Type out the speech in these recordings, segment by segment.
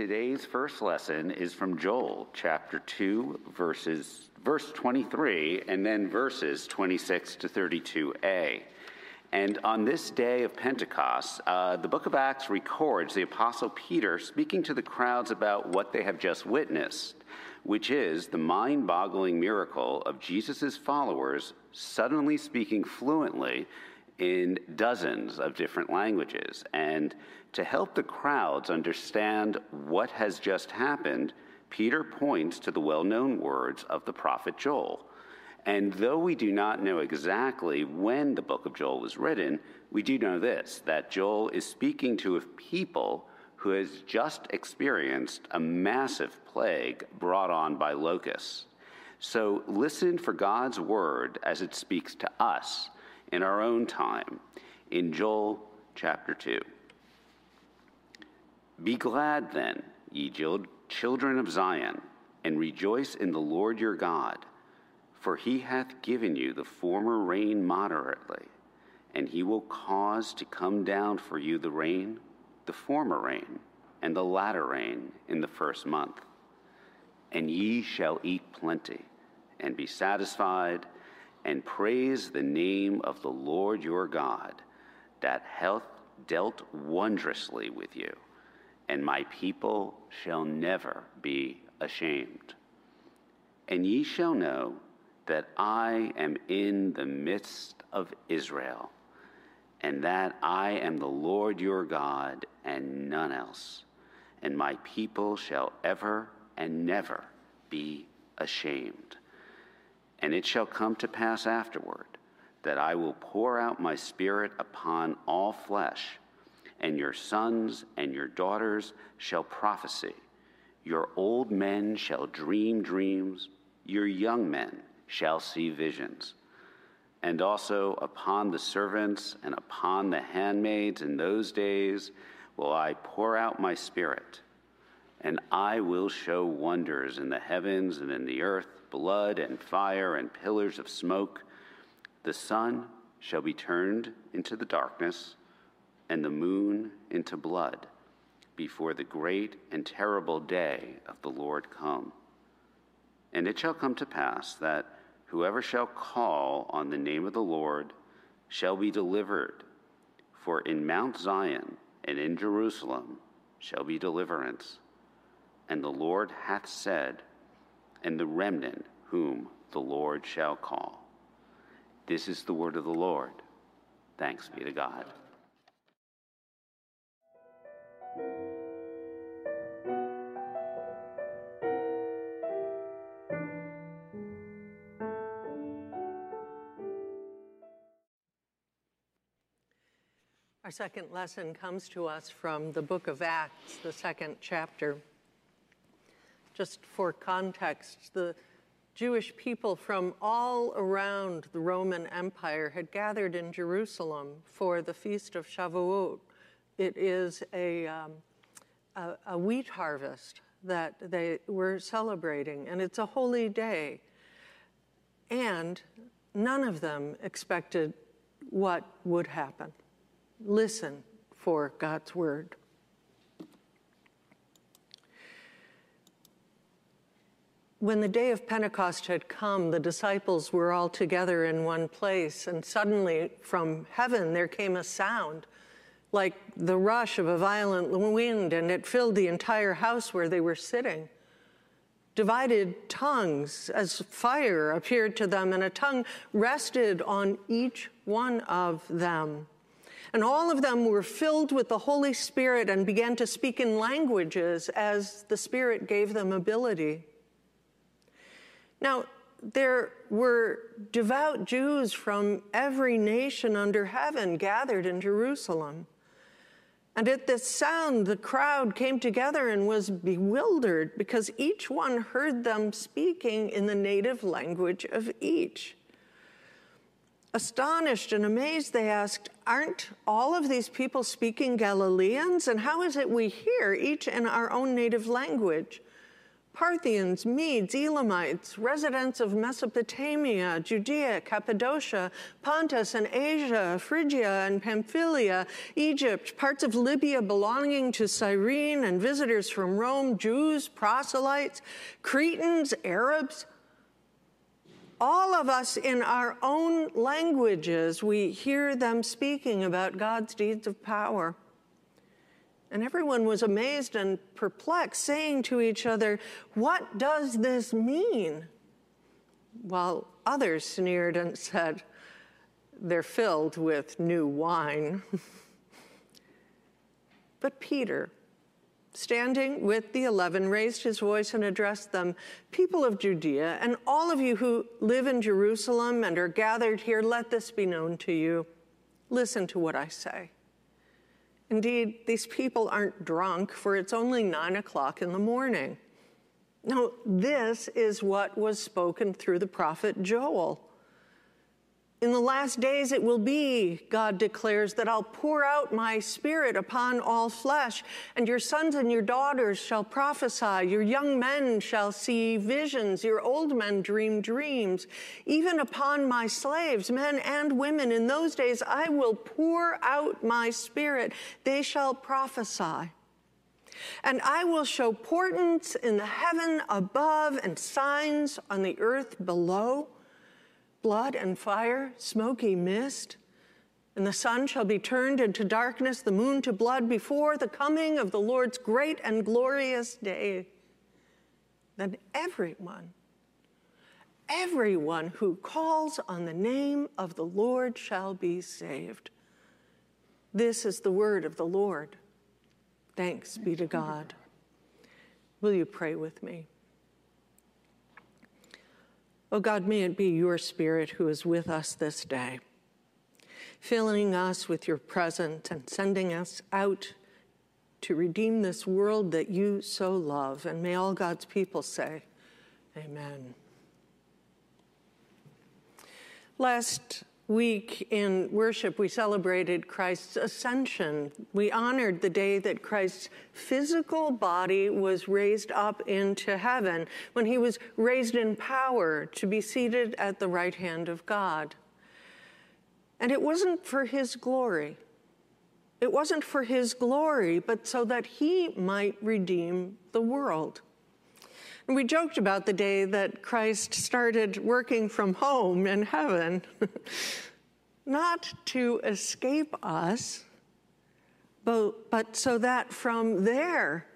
Today's first lesson is from Joel chapter 2 verses verse 23 and then verses 26 to 32a. And on this day of Pentecost, uh, the book of Acts records the Apostle Peter speaking to the crowds about what they have just witnessed, which is the mind boggling miracle of Jesus' followers suddenly speaking fluently in dozens of different languages. And to help the crowds understand what has just happened, Peter points to the well known words of the prophet Joel. And though we do not know exactly when the book of Joel was written, we do know this that Joel is speaking to a people who has just experienced a massive plague brought on by locusts. So listen for God's word as it speaks to us in our own time in Joel chapter 2. Be glad then, ye children of Zion, and rejoice in the Lord your God, for he hath given you the former rain moderately, and he will cause to come down for you the rain, the former rain, and the latter rain in the first month. And ye shall eat plenty, and be satisfied, and praise the name of the Lord your God, that hath dealt wondrously with you and my people shall never be ashamed. And ye shall know that I am in the midst of Israel, and that I am the Lord your God, and none else. And my people shall ever and never be ashamed. And it shall come to pass afterward that I will pour out my spirit upon all flesh and your sons and your daughters shall prophesy. Your old men shall dream dreams, your young men shall see visions. And also upon the servants and upon the handmaids in those days will I pour out my spirit, and I will show wonders in the heavens and in the earth, blood and fire and pillars of smoke. The sun shall be turned into the darkness and the moon into blood before the great and terrible day of the Lord come. And it shall come to pass that whoever shall call on the name of the Lord shall be delivered. For in Mount Zion and in Jerusalem shall be deliverance. And the Lord hath said, and the remnant whom the Lord shall call. This is the word of the Lord. Thanks be to God. Our second lesson comes to us from the book of Acts, the second chapter. Just for context, the Jewish people from all around the Roman Empire had gathered in Jerusalem for the Feast of Shavuot. It is a, um, a, a wheat harvest that they were celebrating, and it's a holy day. And none of them expected what would happen listen for God's word. When the day of Pentecost had come, the disciples were all together in one place, and suddenly from heaven there came a sound like the rush of a violent wind, and it filled the entire house where they were sitting. Divided tongues as fire appeared to them, and a tongue rested on each one of them. And all of them were filled with the Holy Spirit and began to speak in languages as the Spirit gave them ability. Now, there were devout Jews from every nation under heaven gathered in Jerusalem. And at this sound, the crowd came together and was bewildered because each one heard them speaking in the native language of each. Astonished and amazed, they asked, Aren't all of these people speaking Galileans? And how is it we hear each in our own native language? Parthians, Medes, Elamites, residents of Mesopotamia, Judea, Cappadocia, Pontus and Asia, Phrygia and Pamphylia, Egypt, parts of Libya belonging to Cyrene, and visitors from Rome, Jews, proselytes, Cretans, Arabs. All of us in our own languages, we hear them speaking about God's deeds of power. And everyone was amazed and perplexed, saying to each other, What does this mean? While others sneered and said, They're filled with new wine. but Peter, standing with the eleven, raised his voice and addressed them People of Judea, and all of you who live in Jerusalem and are gathered here, let this be known to you. Listen to what I say. Indeed, these people aren't drunk, for it's only nine o'clock in the morning. Now, this is what was spoken through the prophet Joel. In the last days it will be, God declares, that I'll pour out my spirit upon all flesh, and your sons and your daughters shall prophesy, your young men shall see visions, your old men dream dreams. Even upon my slaves, men and women, in those days I will pour out my spirit, they shall prophesy. And I will show portents in the heaven above and signs on the earth below blood and fire, smoky mist. And the sun shall be turned into darkness, the moon to blood before the coming of the Lord's great and glorious day. Then everyone, everyone who calls on the name of the Lord shall be saved. This is the word of the Lord. Thanks be to God. Will you pray with me? Oh God, may it be your Spirit who is with us this day, filling us with your presence and sending us out to redeem this world that you so love. And may all God's people say, Amen. Last week in worship, we celebrated Christ's ascension. We honored the day that Christ's physical body was raised up into heaven, when he was raised in power to be seated at the right hand of God. And it wasn't for his glory. It wasn't for his glory, but so that he might redeem the world. We joked about the day that Christ started working from home in heaven, not to escape us, but, but so that from there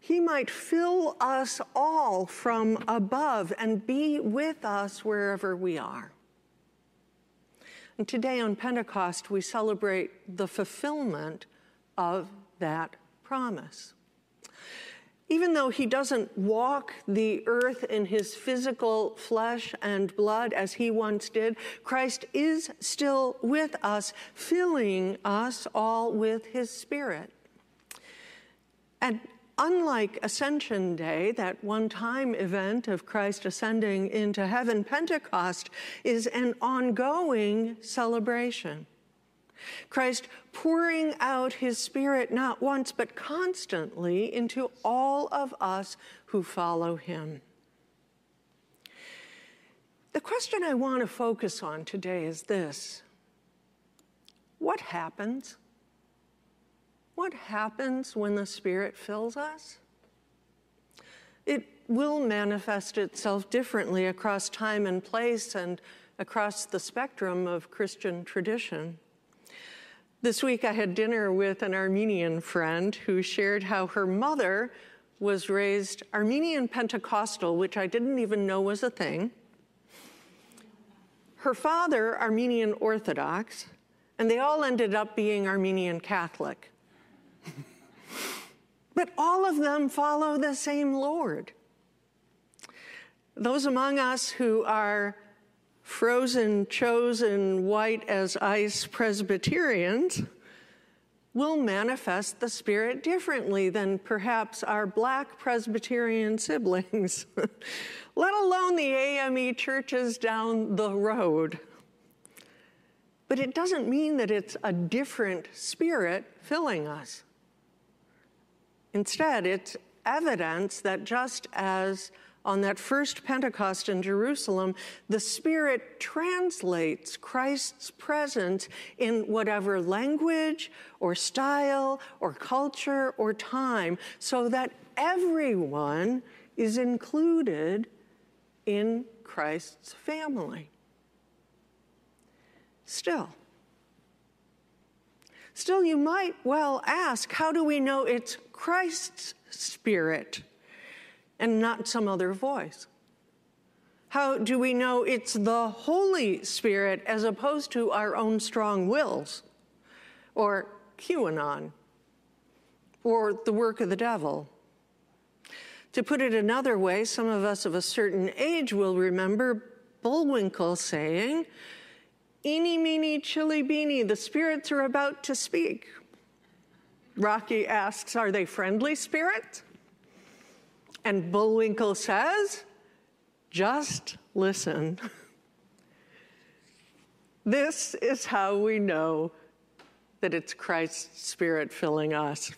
he might fill us all from above and be with us wherever we are. And today on Pentecost, we celebrate the fulfillment of that promise even though he doesn't walk the earth in his physical flesh and blood as he once did, Christ is still with us, filling us all with his spirit. And unlike Ascension Day, that one time event of Christ ascending into heaven, Pentecost is an ongoing celebration. Christ pouring out his spirit not once but constantly into all of us who follow him. The question I want to focus on today is this What happens? What happens when the Spirit fills us? It will manifest itself differently across time and place and across the spectrum of Christian tradition. This week I had dinner with an Armenian friend who shared how her mother was raised Armenian Pentecostal, which I didn't even know was a thing. Her father, Armenian Orthodox, and they all ended up being Armenian Catholic. but all of them follow the same Lord. Those among us who are frozen, chosen, white as ice Presbyterians will manifest the Spirit differently than perhaps our black Presbyterian siblings, let alone the AME churches down the road. But it doesn't mean that it's a different Spirit filling us. Instead, it's evidence that just as on that first Pentecost in Jerusalem, the Spirit translates Christ's presence in whatever language or style or culture or time so that everyone is included in Christ's family. Still, still, you might well ask how do we know it's Christ's Spirit and not some other voice? How do we know it's the Holy Spirit as opposed to our own strong wills or QAnon or the work of the devil? To put it another way, some of us of a certain age will remember Bullwinkle saying, Eeny, meeny, chilly beany, the spirits are about to speak. Rocky asks, Are they friendly spirits? And Bullwinkle says, Just listen. this is how we know that it's Christ's Spirit filling us.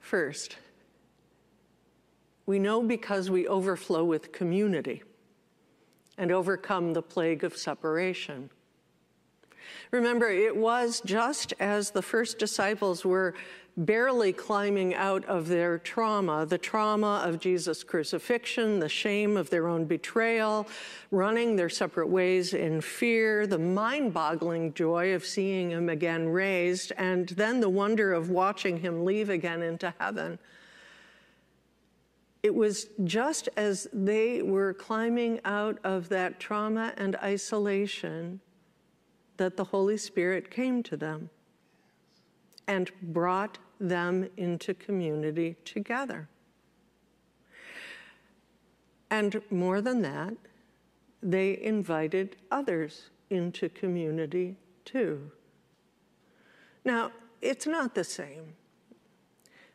First, we know because we overflow with community and overcome the plague of separation. Remember, it was just as the first disciples were barely climbing out of their trauma the trauma of Jesus' crucifixion, the shame of their own betrayal, running their separate ways in fear, the mind boggling joy of seeing him again raised, and then the wonder of watching him leave again into heaven. It was just as they were climbing out of that trauma and isolation that the Holy Spirit came to them and brought them into community together. And more than that, they invited others into community too. Now, it's not the same,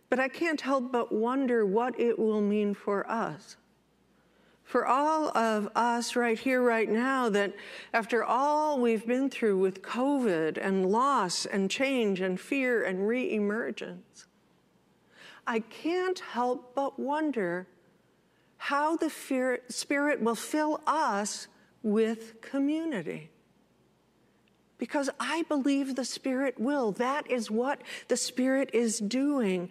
but I can't help but wonder what it will mean for us for all of us right here, right now, that after all we've been through with COVID and loss and change and fear and reemergence, I can't help but wonder how the Spirit will fill us with community because I believe the Spirit will. That is what the Spirit is doing,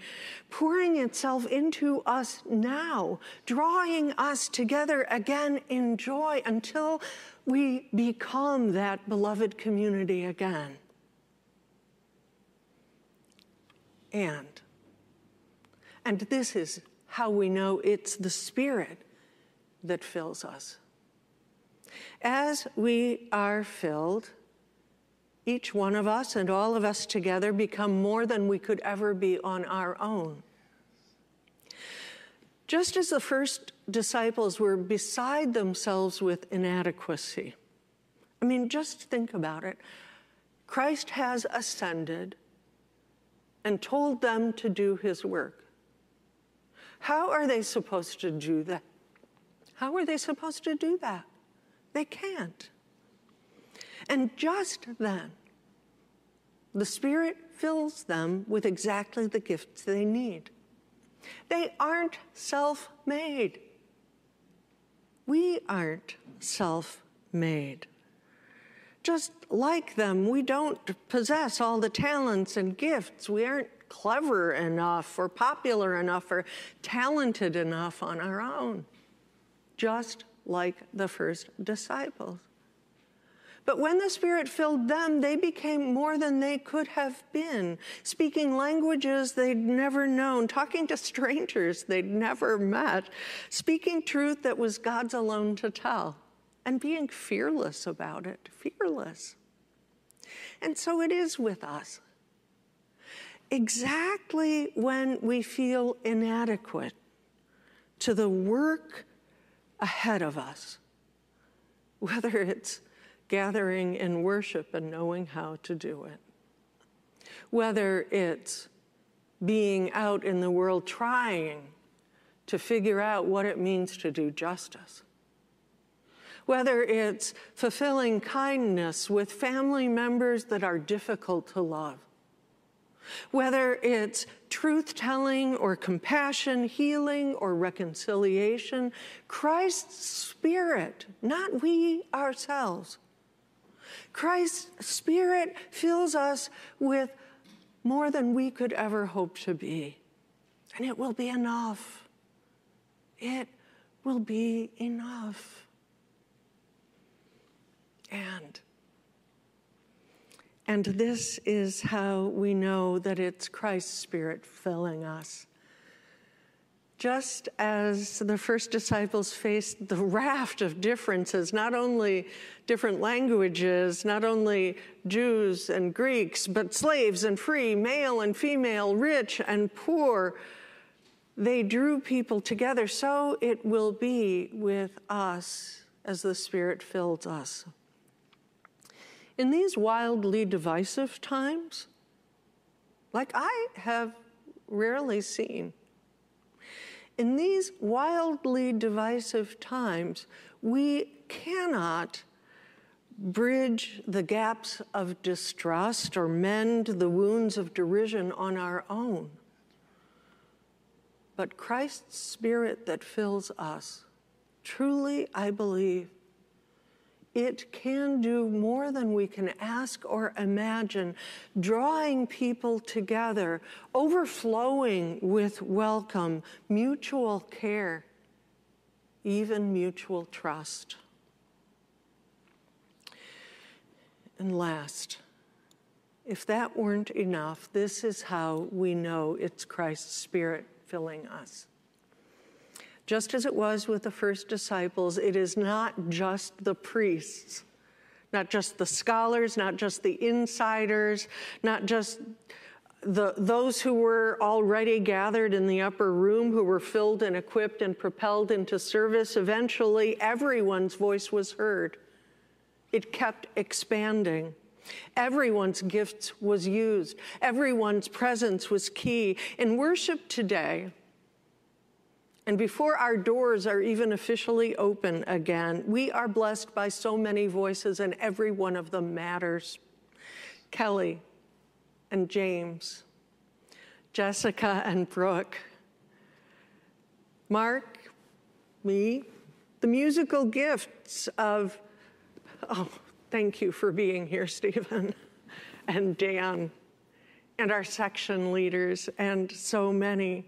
pouring itself into us now, drawing us together again in joy until we become that beloved community again. And, and this is how we know it's the Spirit that fills us. As we are filled, each one of us and all of us together become more than we could ever be on our own. Just as the first disciples were beside themselves with inadequacy. I mean, just think about it. Christ has ascended and told them to do his work. How are they supposed to do that? How are they supposed to do that? They can't. And just then, the Spirit fills them with exactly the gifts they need. They aren't self made. We aren't self made. Just like them, we don't possess all the talents and gifts. We aren't clever enough or popular enough or talented enough on our own, just like the first disciples. But when the Spirit filled them, they became more than they could have been, speaking languages they'd never known, talking to strangers they'd never met, speaking truth that was God's alone to tell, and being fearless about it, fearless. And so it is with us. Exactly when we feel inadequate to the work ahead of us, whether it's gathering in worship and knowing how to do it. Whether it's being out in the world trying to figure out what it means to do justice. Whether it's fulfilling kindness with family members that are difficult to love. whether it's truth telling or compassion, healing or reconciliation, Christ's Spirit, not we ourselves. Christ's Spirit fills us with more than we could ever hope to be. And it will be enough. It will be enough. And and this is how we know that it's Christ's Spirit filling us. Just as the first disciples faced the raft of differences, not only different languages, not only Jews and Greeks, but slaves and free, male and female, rich and poor, they drew people together. So it will be with us as the Spirit fills us. In these wildly divisive times, like I have rarely seen, in these wildly divisive times, we cannot bridge the gaps of distrust or mend the wounds of derision on our own. But Christ's Spirit that fills us, truly, I believe, it can do more than we can ask or imagine, drawing people together, overflowing with welcome, mutual care, even mutual trust. And last, if that weren't enough, this is how we know it's Christ's Spirit filling us. Just as it was with the first disciples, it is not just the priests, not just the scholars, not just the insiders, not just the, those who were already gathered in the upper room, who were filled and equipped and propelled into service. Eventually, everyone's voice was heard. It kept expanding. Everyone's gifts was used. Everyone's presence was key. In worship today, and before our doors are even officially open again, we are blessed by so many voices, and every one of them matters. Kelly and James, Jessica and Brooke, Mark, me, the musical gifts of, oh, thank you for being here, Stephen, and Dan, and our section leaders, and so many.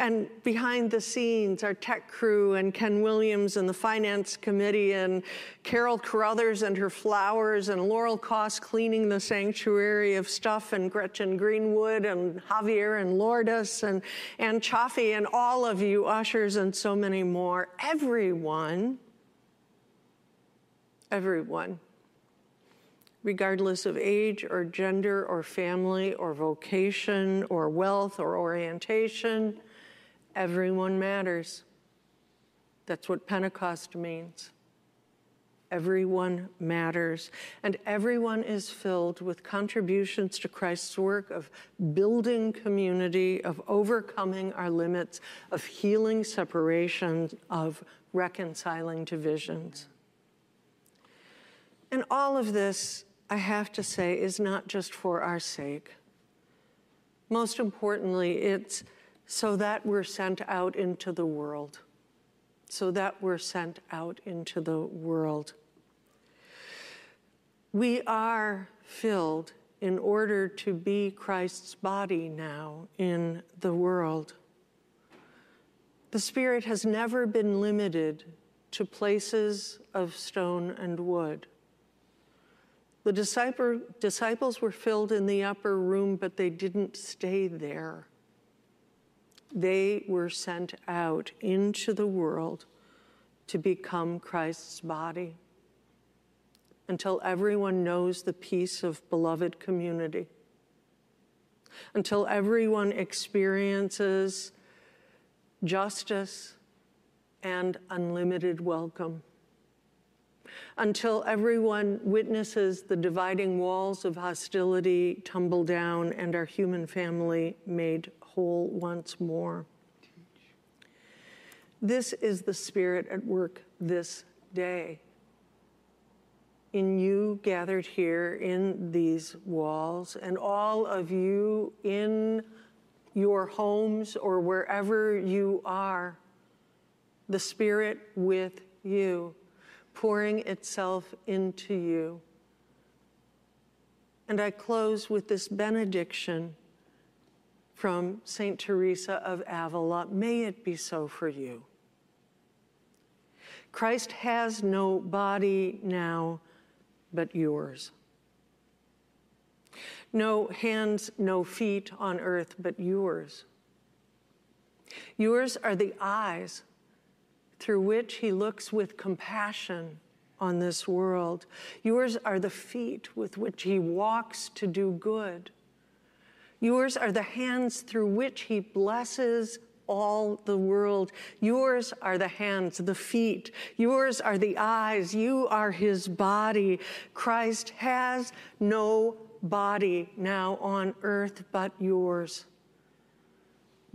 And behind the scenes, our tech crew and Ken Williams and the finance committee and Carol Carruthers and her flowers and Laurel Koss cleaning the sanctuary of stuff and Gretchen Greenwood and Javier and Lourdes and Ann Chaffee and all of you ushers and so many more. Everyone, everyone, regardless of age or gender or family or vocation or wealth or orientation, Everyone matters. That's what Pentecost means. Everyone matters. And everyone is filled with contributions to Christ's work of building community, of overcoming our limits, of healing separation, of reconciling divisions. And all of this, I have to say, is not just for our sake. Most importantly, it's so that we're sent out into the world. So that we're sent out into the world. We are filled in order to be Christ's body now in the world. The Spirit has never been limited to places of stone and wood. The disciples were filled in the upper room, but they didn't stay there they were sent out into the world to become Christ's body. Until everyone knows the peace of beloved community, until everyone experiences justice and unlimited welcome, until everyone witnesses the dividing walls of hostility tumble down and our human family made whole once more. This is the Spirit at work this day. in you gathered here in these walls, and all of you in your homes or wherever you are, the Spirit with you, pouring itself into you. And I close with this benediction from St. Teresa of Avila May it be so for you. Christ has no body now but yours. No hands, no feet on earth, but yours. Yours are the eyes through which he looks with compassion on this world. Yours are the feet with which he walks to do good. Yours are the hands through which he blesses all the world. Yours are the hands, the feet. Yours are the eyes. You are his body. Christ has no body now on earth but yours.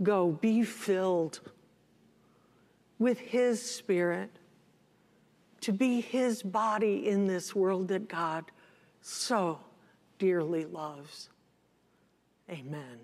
Go, be filled with his spirit to be his body in this world that God so dearly loves. Amen.